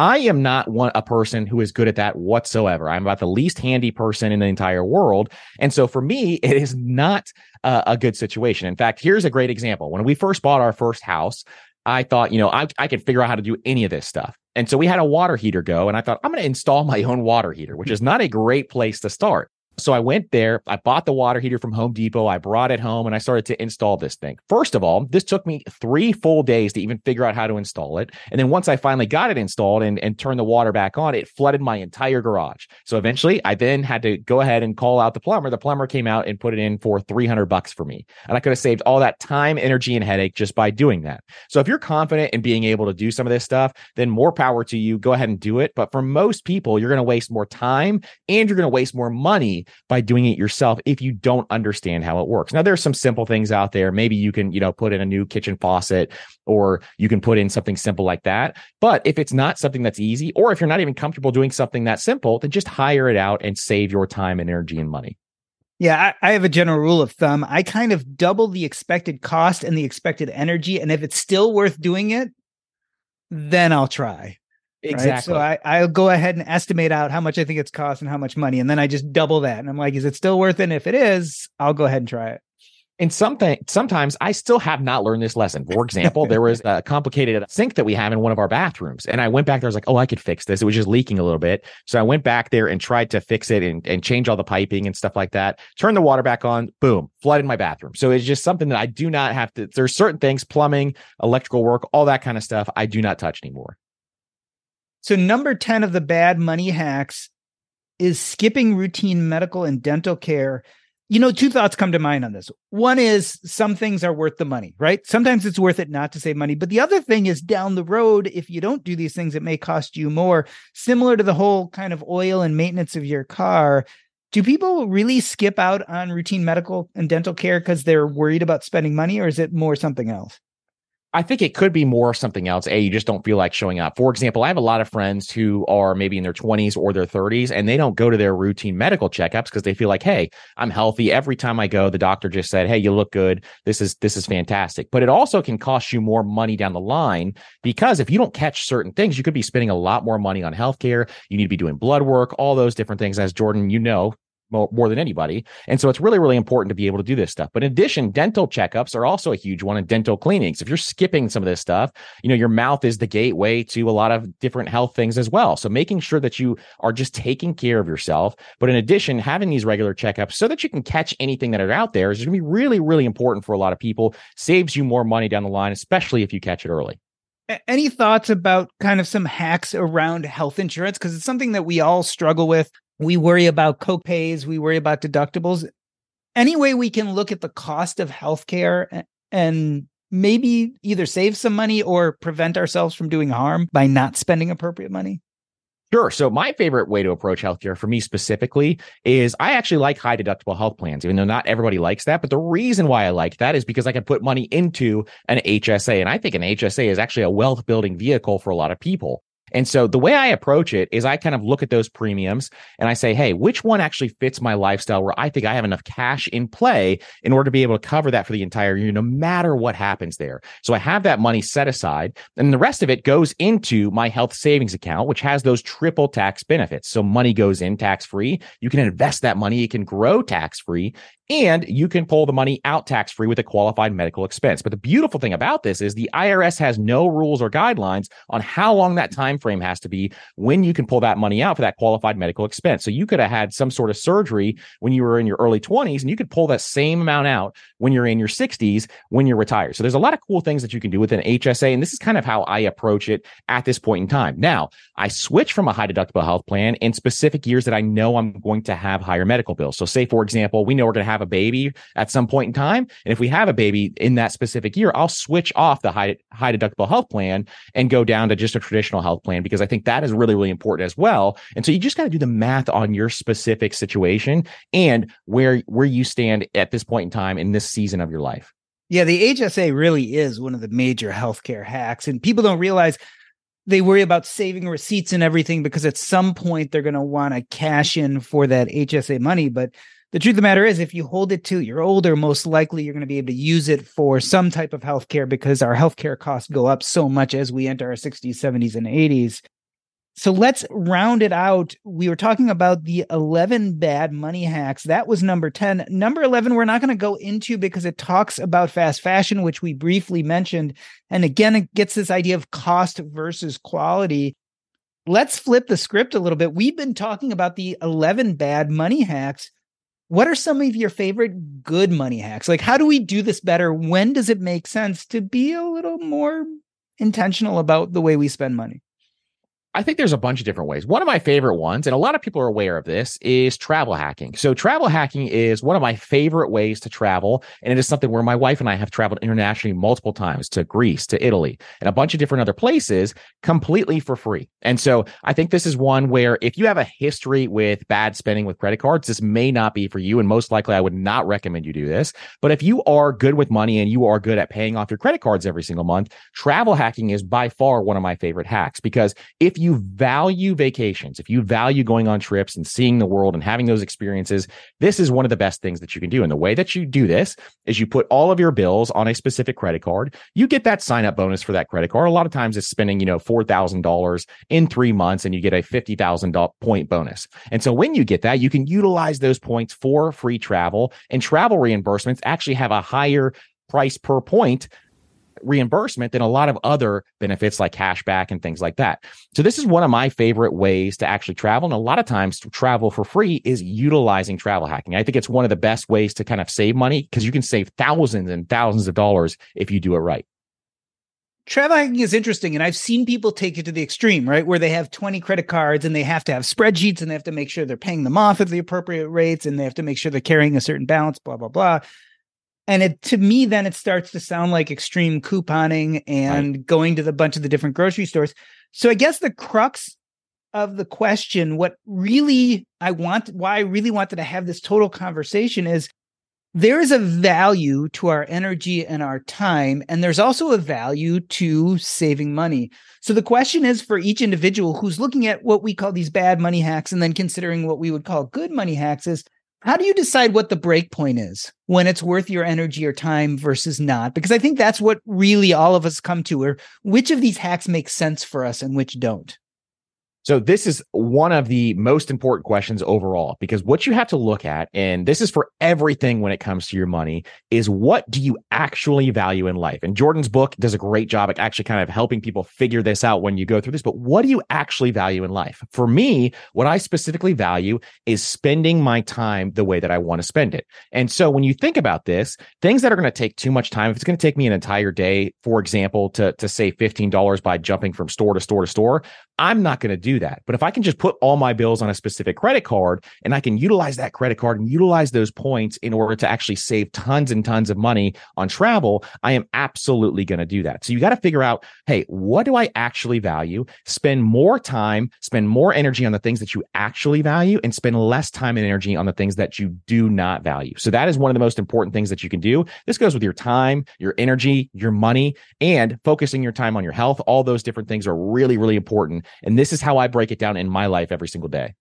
I am not one a person who is good at that whatsoever. I'm about the least handy person in the entire world, and so for me, it is not a good situation. In fact, here's a great example. When we first bought our first house, I thought, you know, I I could figure out how to do any of this stuff. And so we had a water heater go, and I thought I'm going to install my own water heater, which is not a great place to start. So I went there, I bought the water heater from Home Depot, I brought it home, and I started to install this thing. First of all, this took me three full days to even figure out how to install it. And then once I finally got it installed and, and turned the water back on, it flooded my entire garage. So eventually I then had to go ahead and call out the plumber. The plumber came out and put it in for 300 bucks for me. And I could have saved all that time, energy, and headache just by doing that. So if you're confident in being able to do some of this stuff, then more power to you. Go ahead and do it. But for most people, you're going to waste more time and you're going to waste more money by doing it yourself if you don't understand how it works. Now there's some simple things out there. Maybe you can, you know, put in a new kitchen faucet or you can put in something simple like that. But if it's not something that's easy or if you're not even comfortable doing something that simple, then just hire it out and save your time, and energy and money. Yeah, I, I, have a general rule of thumb. I kind of double the expected cost and the expected energy. And if it's still worth doing it, then I'll try. Exactly. Right? So I, I'll go ahead and estimate out how much I think it's cost and how much money. And then I just double that. And I'm like, is it still worth it? And if it is, I'll go ahead and try it. And something sometimes I still have not learned this lesson. For example, there was a complicated sink that we have in one of our bathrooms. And I went back there, I was like, oh, I could fix this. It was just leaking a little bit. So I went back there and tried to fix it and, and change all the piping and stuff like that. Turn the water back on, boom, flooded my bathroom. So it's just something that I do not have to, there's certain things, plumbing, electrical work, all that kind of stuff, I do not touch anymore. So, number 10 of the bad money hacks is skipping routine medical and dental care. You know, two thoughts come to mind on this. One is some things are worth the money, right? Sometimes it's worth it not to save money. But the other thing is down the road, if you don't do these things, it may cost you more. Similar to the whole kind of oil and maintenance of your car. Do people really skip out on routine medical and dental care because they're worried about spending money, or is it more something else? I think it could be more something else. A, you just don't feel like showing up. For example, I have a lot of friends who are maybe in their 20s or their 30s, and they don't go to their routine medical checkups because they feel like, hey, I'm healthy. Every time I go, the doctor just said, hey, you look good. This is this is fantastic. But it also can cost you more money down the line because if you don't catch certain things, you could be spending a lot more money on healthcare. You need to be doing blood work, all those different things. As Jordan, you know, more, more than anybody. And so it's really, really important to be able to do this stuff. But in addition, dental checkups are also a huge one and dental cleanings. If you're skipping some of this stuff, you know, your mouth is the gateway to a lot of different health things as well. So making sure that you are just taking care of yourself. But in addition, having these regular checkups so that you can catch anything that are out there is going to be really, really important for a lot of people. Saves you more money down the line, especially if you catch it early. Any thoughts about kind of some hacks around health insurance? Because it's something that we all struggle with we worry about copays, we worry about deductibles. Any way we can look at the cost of healthcare and maybe either save some money or prevent ourselves from doing harm by not spending appropriate money? Sure. So my favorite way to approach healthcare for me specifically is I actually like high deductible health plans, even though not everybody likes that. But the reason why I like that is because I can put money into an HSA. And I think an HSA is actually a wealth building vehicle for a lot of people. And so the way I approach it is I kind of look at those premiums and I say, hey, which one actually fits my lifestyle where I think I have enough cash in play in order to be able to cover that for the entire year, no matter what happens there. So I have that money set aside and the rest of it goes into my health savings account, which has those triple tax benefits. So money goes in tax free. You can invest that money. It can grow tax free and you can pull the money out tax free with a qualified medical expense. But the beautiful thing about this is the IRS has no rules or guidelines on how long that time frame has to be when you can pull that money out for that qualified medical expense. So you could have had some sort of surgery when you were in your early 20s and you could pull that same amount out when you're in your 60s when you're retired. So there's a lot of cool things that you can do with an HSA and this is kind of how I approach it at this point in time. Now, I switch from a high deductible health plan in specific years that I know I'm going to have higher medical bills. So say for example, we know we're going to have a baby at some point in time. And if we have a baby in that specific year, I'll switch off the high, high deductible health plan and go down to just a traditional health plan because I think that is really, really important as well. And so you just got to do the math on your specific situation and where, where you stand at this point in time in this season of your life. Yeah, the HSA really is one of the major healthcare hacks. And people don't realize they worry about saving receipts and everything because at some point they're going to want to cash in for that HSA money. But the truth of the matter is, if you hold it till you're older, most likely you're going to be able to use it for some type of healthcare because our healthcare costs go up so much as we enter our 60s, 70s, and 80s. So let's round it out. We were talking about the 11 bad money hacks. That was number 10. Number 11, we're not going to go into because it talks about fast fashion, which we briefly mentioned. And again, it gets this idea of cost versus quality. Let's flip the script a little bit. We've been talking about the 11 bad money hacks what are some of your favorite good money hacks? Like, how do we do this better? When does it make sense to be a little more intentional about the way we spend money? I think there's a bunch of different ways. One of my favorite ones, and a lot of people are aware of this, is travel hacking. So, travel hacking is one of my favorite ways to travel. And it is something where my wife and I have traveled internationally multiple times to Greece, to Italy, and a bunch of different other places completely for free. And so, I think this is one where if you have a history with bad spending with credit cards, this may not be for you. And most likely, I would not recommend you do this. But if you are good with money and you are good at paying off your credit cards every single month, travel hacking is by far one of my favorite hacks because if you value vacations, if you value going on trips and seeing the world and having those experiences, this is one of the best things that you can do. And the way that you do this is you put all of your bills on a specific credit card. You get that sign up bonus for that credit card. A lot of times it's spending, you know, $4,000 in three months and you get a $50,000 point bonus. And so when you get that, you can utilize those points for free travel and travel reimbursements actually have a higher price per point reimbursement than a lot of other benefits like cashback and things like that. So this is one of my favorite ways to actually travel. And a lot of times travel for free is utilizing travel hacking. I think it's one of the best ways to kind of save money because you can save thousands and thousands of dollars if you do it right. Travel hacking is interesting, and I've seen people take it to the extreme, right? Where they have 20 credit cards and they have to have spreadsheets and they have to make sure they're paying them off at the appropriate rates and they have to make sure they're carrying a certain balance, blah, blah, blah and it to me then it starts to sound like extreme couponing and right. going to the bunch of the different grocery stores so i guess the crux of the question what really i want why i really wanted to have this total conversation is there is a value to our energy and our time and there's also a value to saving money so the question is for each individual who's looking at what we call these bad money hacks and then considering what we would call good money hacks is how do you decide what the break point is when it's worth your energy or time versus not? Because I think that's what really all of us come to, or which of these hacks make sense for us and which don't. So this is one of the most important questions overall because what you have to look at and this is for everything when it comes to your money is what do you actually value in life? And Jordan's book does a great job at actually kind of helping people figure this out when you go through this, but what do you actually value in life? For me, what I specifically value is spending my time the way that I want to spend it. And so when you think about this, things that are going to take too much time, if it's going to take me an entire day, for example, to to save $15 by jumping from store to store to store, I'm not going to do that. But if I can just put all my bills on a specific credit card and I can utilize that credit card and utilize those points in order to actually save tons and tons of money on travel, I am absolutely going to do that. So you got to figure out, hey, what do I actually value? Spend more time, spend more energy on the things that you actually value and spend less time and energy on the things that you do not value. So that is one of the most important things that you can do. This goes with your time, your energy, your money, and focusing your time on your health. All those different things are really, really important And this is how I break it down in my life every single day.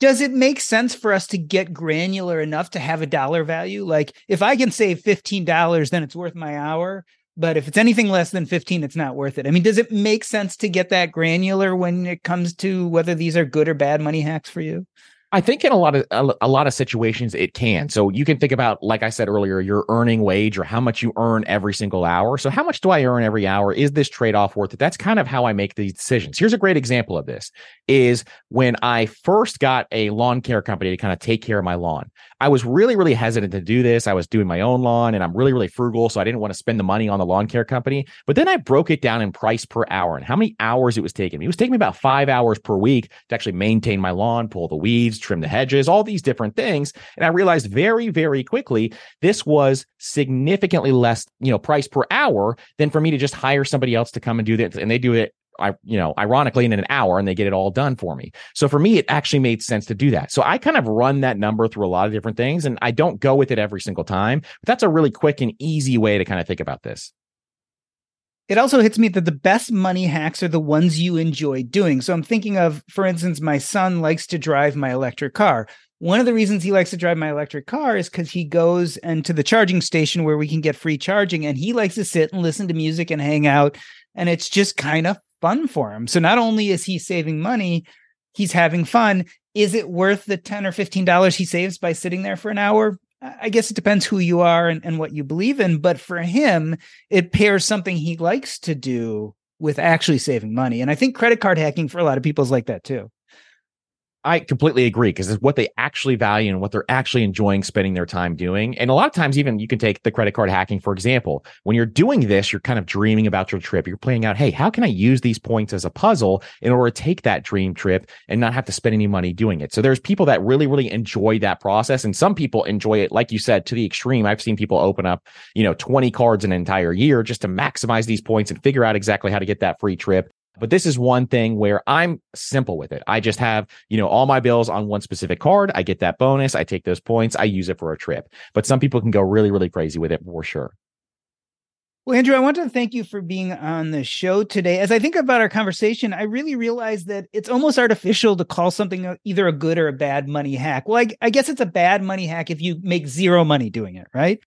Does it make sense for us to get granular enough to have a dollar value? Like if I can save $15, then it's worth my hour. But if it's anything less than 15, it's not worth it. I mean, does it make sense to get that granular when it comes to whether these are good or bad money hacks for you? I think in a lot of a, a, lot of situations it can. So you can think about, like I said earlier, your earning wage or how much you earn every single hour. So how much do I earn every hour? Is this trade off worth it? That's kind of how I make these decisions. Here's a great example of this: is when I first got a lawn care company to kind of take care of my lawn. I was really, really hesitant to do this. I was doing my own lawn, and I'm really, really frugal, so I didn't want to spend the money on the lawn care company. But then I broke it down in price per hour and how many hours it was taking me. It was taking me about five hours per week to actually maintain my lawn, pull the weeds, trim the hedges, all these different things. And I realized very, very quickly this was significantly less, you know, price per hour than for me to just hire somebody else to come and do this. And they do it I, you know, ironically in an hour and they get it all done for me. So for me, it actually made sense to do that. So I kind of run that number through a lot of different things and I don't go with it every single time. But that's a really quick and easy way to kind of think about this. It also hits me that the best money hacks are the ones you enjoy doing. So I'm thinking of, for instance, my son likes to drive my electric car. One of the reasons he likes to drive my electric car is because he goes and to the charging station where we can get free charging, and he likes to sit and listen to music and hang out. And it's just kind of fun for him. So not only is he saving money, he's having fun. Is it worth the 10 or $15 he saves by sitting there for an hour? I guess it depends who you are and, and what you believe in. But for him, it pairs something he likes to do with actually saving money. And I think credit card hacking for a lot of people is like that too. I completely agree because it's what they actually value and what they're actually enjoying spending their time doing. And a lot of times, even you can take the credit card hacking, for example. When you're doing this, you're kind of dreaming about your trip. You're playing out, hey, how can I use these points as a puzzle in order to take that dream trip and not have to spend any money doing it? So there's people that really, really enjoy that process. And some people enjoy it, like you said, to the extreme. I've seen people open up, you know, 20 cards an entire year just to maximize these points and figure out exactly how to get that free trip. But this is one thing where I'm simple with it. I just have, you know, all my bills on one specific card. I get that bonus. I take those points. I use it for a trip. But some people can go really, really crazy with it for sure. Well, Andrew, I want to thank you for being on the show today. As I think about our conversation, I really realize that it's almost artificial to call something either a good or a bad money hack. Well, I, I guess it's a bad money hack if you make zero money doing it, right?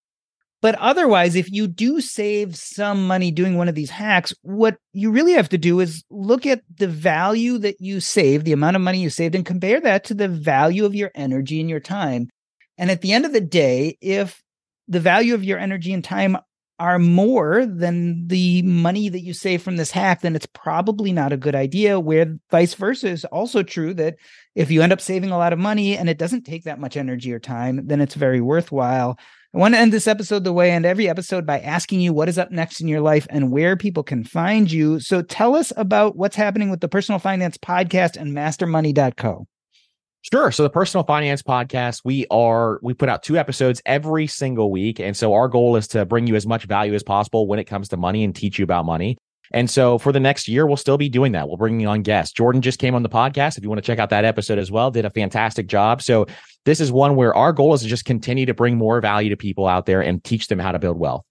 But otherwise, if you do save some money doing one of these hacks, what you really have to do is look at the value that you saved, the amount of money you saved, and compare that to the value of your energy and your time. And at the end of the day, if the value of your energy and time are more than the money that you save from this hack, then it's probably not a good idea. Where vice versa is also true that if you end up saving a lot of money and it doesn't take that much energy or time, then it's very worthwhile. I want to end this episode the way I end every episode by asking you what is up next in your life and where people can find you. So tell us about what's happening with the Personal Finance Podcast and MasterMoney.co. Sure. So the personal finance podcast, we are we put out two episodes every single week. And so our goal is to bring you as much value as possible when it comes to money and teach you about money. And so for the next year, we'll still be doing that. We'll bring on guests. Jordan just came on the podcast. If you want to check out that episode as well, did a fantastic job. So this is one where our goal is to just continue to bring more value to people out there and teach them how to build wealth.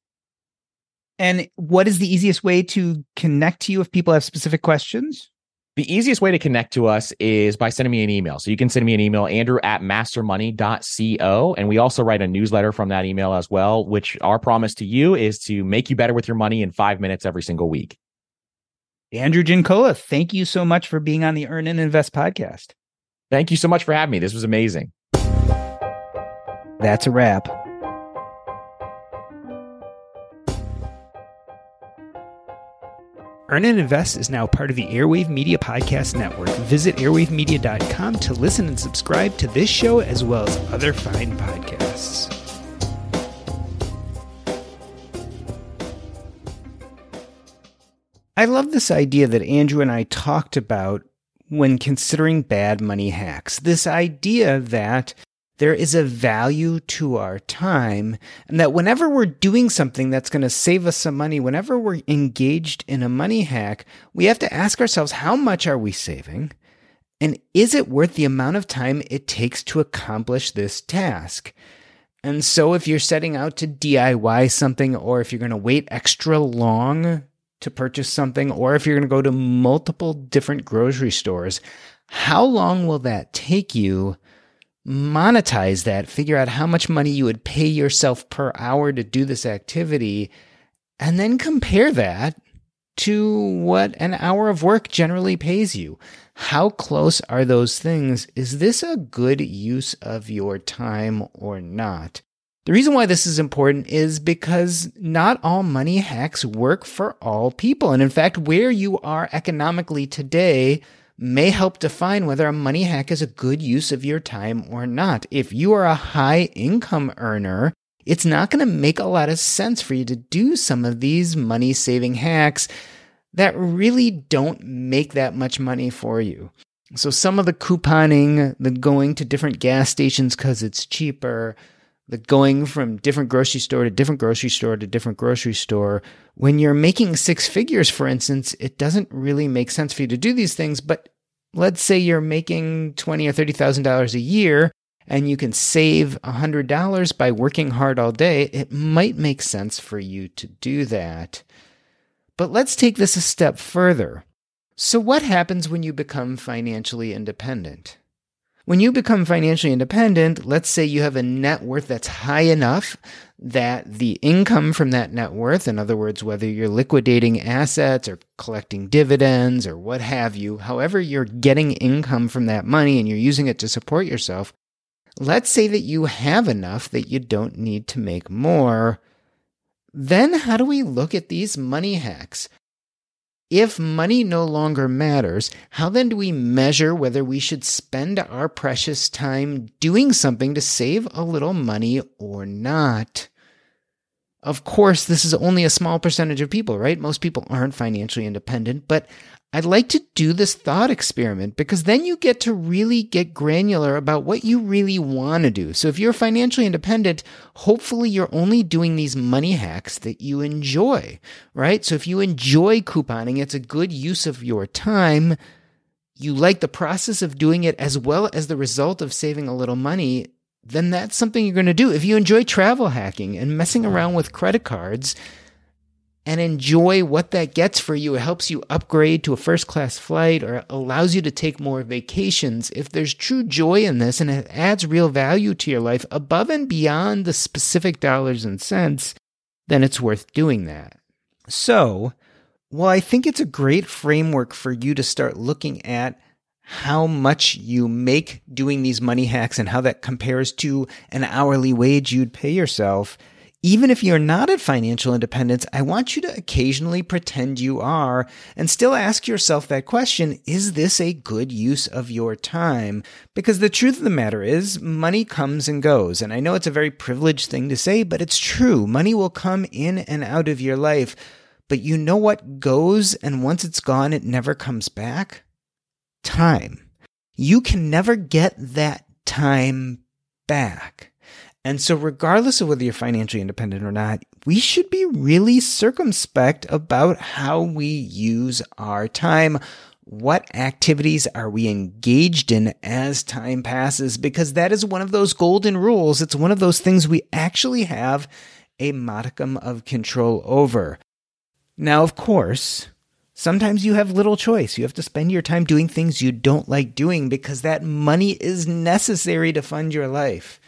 And what is the easiest way to connect to you if people have specific questions? The easiest way to connect to us is by sending me an email. So you can send me an email, andrew at mastermoney.co. And we also write a newsletter from that email as well, which our promise to you is to make you better with your money in five minutes every single week. Andrew Giancola, thank you so much for being on the Earn and Invest podcast. Thank you so much for having me. This was amazing. That's a wrap. Earn and Invest is now part of the Airwave Media Podcast Network. Visit airwavemedia.com to listen and subscribe to this show as well as other fine podcasts. I love this idea that Andrew and I talked about when considering bad money hacks. This idea that there is a value to our time, and that whenever we're doing something that's going to save us some money, whenever we're engaged in a money hack, we have to ask ourselves how much are we saving? And is it worth the amount of time it takes to accomplish this task? And so, if you're setting out to DIY something, or if you're going to wait extra long to purchase something, or if you're going to go to multiple different grocery stores, how long will that take you? Monetize that, figure out how much money you would pay yourself per hour to do this activity, and then compare that to what an hour of work generally pays you. How close are those things? Is this a good use of your time or not? The reason why this is important is because not all money hacks work for all people. And in fact, where you are economically today may help define whether a money hack is a good use of your time or not. If you are a high income earner, it's not going to make a lot of sense for you to do some of these money saving hacks that really don't make that much money for you. So some of the couponing, the going to different gas stations because it's cheaper, the going from different grocery store to different grocery store to different grocery store. When you're making six figures, for instance, it doesn't really make sense for you to do these things. But let's say you're making twenty or thirty thousand dollars a year and you can save a hundred dollars by working hard all day, it might make sense for you to do that. But let's take this a step further. So, what happens when you become financially independent? When you become financially independent, let's say you have a net worth that's high enough that the income from that net worth, in other words, whether you're liquidating assets or collecting dividends or what have you, however you're getting income from that money and you're using it to support yourself, let's say that you have enough that you don't need to make more. Then, how do we look at these money hacks? If money no longer matters, how then do we measure whether we should spend our precious time doing something to save a little money or not? Of course, this is only a small percentage of people, right? Most people aren't financially independent, but I'd like to do this thought experiment because then you get to really get granular about what you really want to do. So if you're financially independent, hopefully you're only doing these money hacks that you enjoy, right? So if you enjoy couponing, it's a good use of your time. You like the process of doing it as well as the result of saving a little money, then that's something you're going to do. If you enjoy travel hacking and messing mm. around with credit cards, and enjoy what that gets for you. It helps you upgrade to a first class flight or allows you to take more vacations. If there's true joy in this and it adds real value to your life above and beyond the specific dollars and cents, then it's worth doing that. So, well, I think it's a great framework for you to start looking at how much you make doing these money hacks and how that compares to an hourly wage you'd pay yourself even if you're not at financial independence, I want you to occasionally pretend you are and still ask yourself that question Is this a good use of your time? Because the truth of the matter is, money comes and goes. And I know it's a very privileged thing to say, but it's true. Money will come in and out of your life. But you know what goes, and once it's gone, it never comes back? Time. You can never get that time back. And so, regardless of whether you're financially independent or not, we should be really circumspect about how we use our time. What activities are we engaged in as time passes? Because that is one of those golden rules. It's one of those things we actually have a modicum of control over. Now, of course, sometimes you have little choice. You have to spend your time doing things you don't like doing because that money is necessary to fund your life.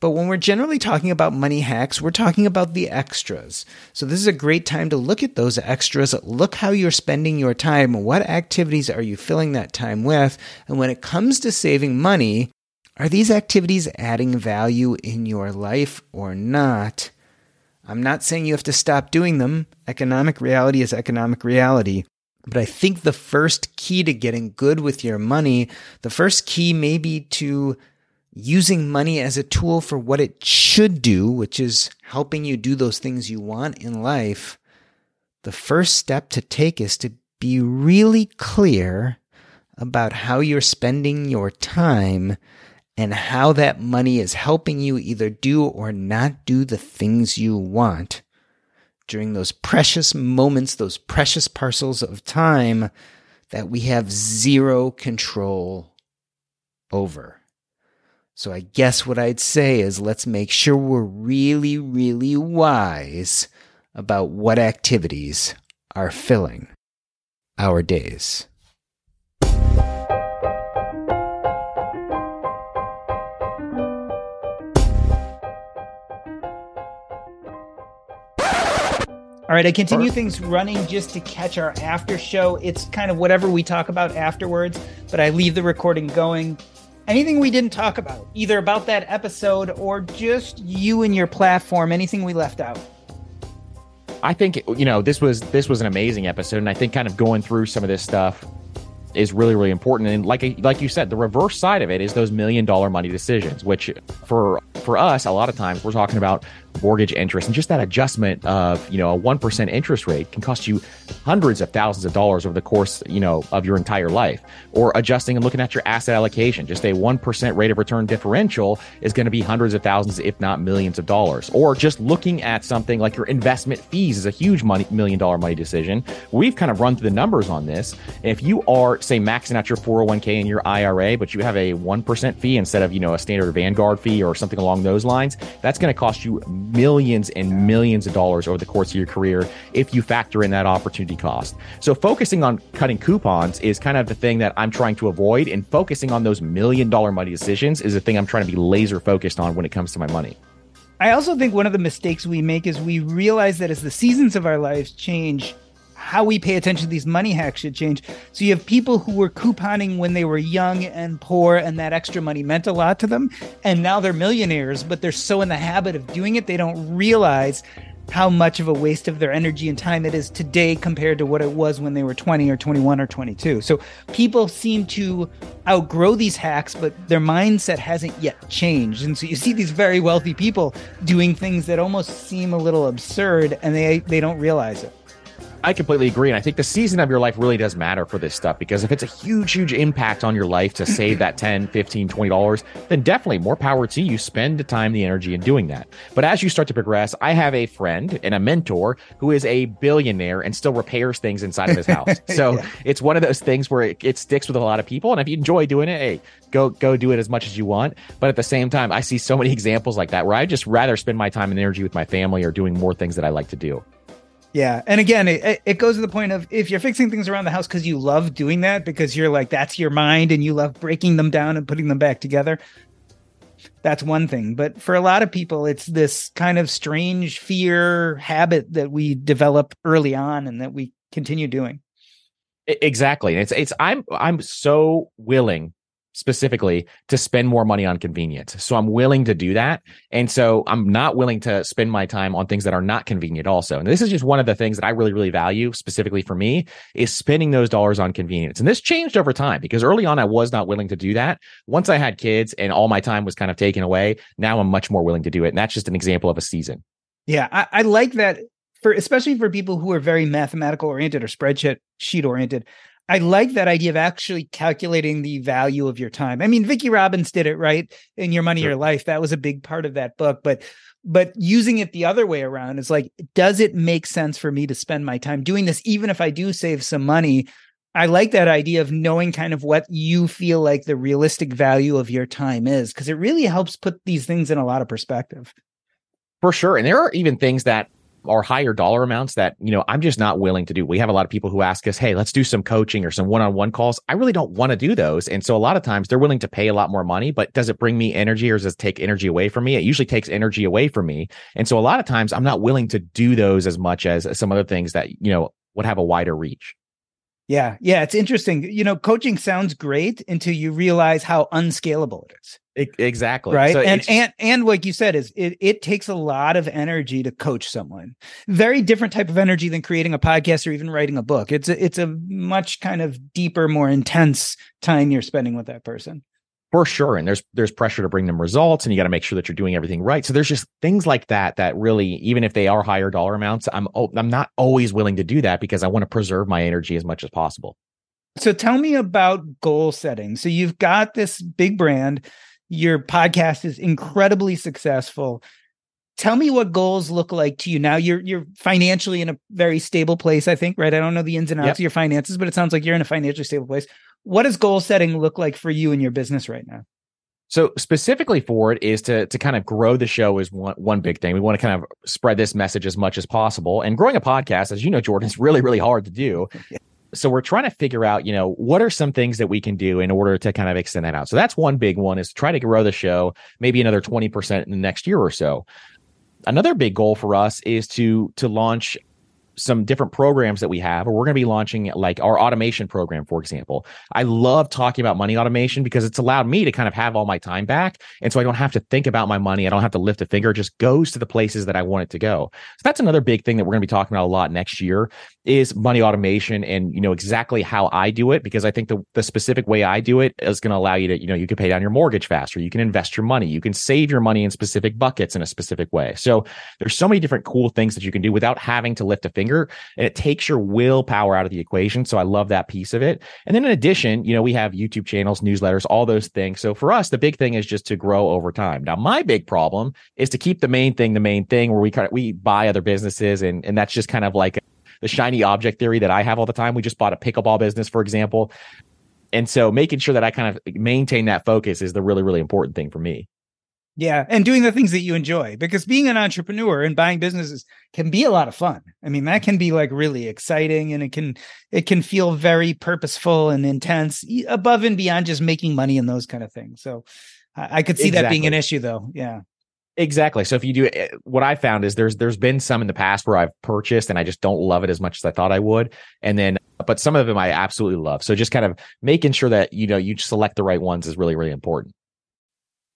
But when we're generally talking about money hacks, we're talking about the extras. So this is a great time to look at those extras. Look how you're spending your time. What activities are you filling that time with? And when it comes to saving money, are these activities adding value in your life or not? I'm not saying you have to stop doing them. Economic reality is economic reality. But I think the first key to getting good with your money, the first key may be to using money as a tool for what it should do, which is helping you do those things you want in life, the first step to take is to be really clear about how you're spending your time and how that money is helping you either do or not do the things you want during those precious moments, those precious parcels of time that we have zero control over. So I guess what I'd say is let's make sure we're really, really wise about what activities are filling our days. All right, I continue things running just to catch our after show. It's kind of whatever we talk about afterwards, but I leave the recording going. Anything we didn't talk about, either about that episode or just you and your platform, anything we left out? I think you know this was this was an amazing episode, and I think kind of going through some of this stuff is really really important and like like you said the reverse side of it is those million dollar money decisions which for for us a lot of times we're talking about mortgage interest and just that adjustment of you know a 1% interest rate can cost you hundreds of thousands of dollars over the course you know of your entire life. Or adjusting and looking at your asset allocation. Just a 1% rate of return differential is going to be hundreds of thousands if not millions of dollars. Or just looking at something like your investment fees is a huge money million dollar money decision. We've kind of run through the numbers on this. If you are say maxing out your 401k and your IRA but you have a 1% fee instead of you know a standard Vanguard fee or something along those lines that's going to cost you millions and millions of dollars over the course of your career if you factor in that opportunity cost. So focusing on cutting coupons is kind of the thing that I'm trying to avoid and focusing on those million dollar money decisions is the thing I'm trying to be laser focused on when it comes to my money. I also think one of the mistakes we make is we realize that as the seasons of our lives change, how we pay attention to these money hacks should change. So you have people who were couponing when they were young and poor, and that extra money meant a lot to them. And now they're millionaires, but they're so in the habit of doing it, they don't realize how much of a waste of their energy and time it is today compared to what it was when they were 20 or 21 or 22. So people seem to outgrow these hacks, but their mindset hasn't yet changed. And so you see these very wealthy people doing things that almost seem a little absurd and they they don't realize it. I completely agree. And I think the season of your life really does matter for this stuff because if it's a huge, huge impact on your life to save that 10, 15, $20, then definitely more power to you. Spend the time, the energy in doing that. But as you start to progress, I have a friend and a mentor who is a billionaire and still repairs things inside of his house. So yeah. it's one of those things where it, it sticks with a lot of people. And if you enjoy doing it, hey, go go do it as much as you want. But at the same time, I see so many examples like that where I just rather spend my time and energy with my family or doing more things that I like to do. Yeah. And again, it, it goes to the point of if you're fixing things around the house because you love doing that, because you're like, that's your mind and you love breaking them down and putting them back together, that's one thing. But for a lot of people, it's this kind of strange fear habit that we develop early on and that we continue doing. Exactly. It's, it's, I'm, I'm so willing specifically to spend more money on convenience. So I'm willing to do that. And so I'm not willing to spend my time on things that are not convenient also. And this is just one of the things that I really, really value specifically for me is spending those dollars on convenience. And this changed over time because early on I was not willing to do that. Once I had kids and all my time was kind of taken away, now I'm much more willing to do it. And that's just an example of a season. Yeah, I, I like that for especially for people who are very mathematical oriented or spreadsheet sheet oriented. I like that idea of actually calculating the value of your time. I mean, Vicki Robbins did it right in Your Money, sure. Your Life. That was a big part of that book. But but using it the other way around is like, does it make sense for me to spend my time doing this, even if I do save some money? I like that idea of knowing kind of what you feel like the realistic value of your time is, because it really helps put these things in a lot of perspective. For sure. And there are even things that are higher dollar amounts that you know i'm just not willing to do. We have a lot of people who ask us hey let's do some coaching or some one-on-one calls. I really don't want to do those and so a lot of times they're willing to pay a lot more money but does it bring me energy or does it take energy away from me? It usually takes energy away from me and so a lot of times i'm not willing to do those as much as some other things that you know would have a wider reach yeah yeah it's interesting you know coaching sounds great until you realize how unscalable it is Exactly. Right. So and and and like you said, is it it takes a lot of energy to coach someone. Very different type of energy than creating a podcast or even writing a book. It's a it's a much kind of deeper, more intense time you're spending with that person. For sure. And there's there's pressure to bring them results and you got to make sure that you're doing everything right. So there's just things like that that really, even if they are higher dollar amounts, I'm oh, I'm not always willing to do that because I want to preserve my energy as much as possible. So tell me about goal setting. So you've got this big brand your podcast is incredibly successful. Tell me what goals look like to you now. You're you're financially in a very stable place, I think, right? I don't know the ins and outs yep. of your finances, but it sounds like you're in a financially stable place. What does goal setting look like for you in your business right now? So specifically for it is to to kind of grow the show is one one big thing. We want to kind of spread this message as much as possible. And growing a podcast, as you know, Jordan, is really really hard to do. So we're trying to figure out, you know, what are some things that we can do in order to kind of extend that out. So that's one big one is to try to grow the show maybe another 20% in the next year or so. Another big goal for us is to to launch some different programs that we have, or we're going to be launching like our automation program, for example. I love talking about money automation because it's allowed me to kind of have all my time back. And so I don't have to think about my money. I don't have to lift a finger. It just goes to the places that I want it to go. So that's another big thing that we're going to be talking about a lot next year is money automation and, you know, exactly how I do it, because I think the, the specific way I do it is going to allow you to, you know, you can pay down your mortgage faster. You can invest your money. You can save your money in specific buckets in a specific way. So there's so many different cool things that you can do without having to lift a finger and it takes your willpower out of the equation. So I love that piece of it. And then in addition, you know, we have YouTube channels, newsletters, all those things. So for us, the big thing is just to grow over time. Now, my big problem is to keep the main thing the main thing where we kind of we buy other businesses and and that's just kind of like the shiny object theory that I have all the time. We just bought a pickleball business, for example. And so making sure that I kind of maintain that focus is the really, really important thing for me. Yeah, and doing the things that you enjoy because being an entrepreneur and buying businesses can be a lot of fun. I mean, that can be like really exciting and it can it can feel very purposeful and intense above and beyond just making money and those kind of things. So I, I could see exactly. that being an issue though. Yeah. Exactly. So if you do eh, what I found is there's there's been some in the past where I've purchased and I just don't love it as much as I thought I would. And then but some of them I absolutely love. So just kind of making sure that you know you select the right ones is really really important.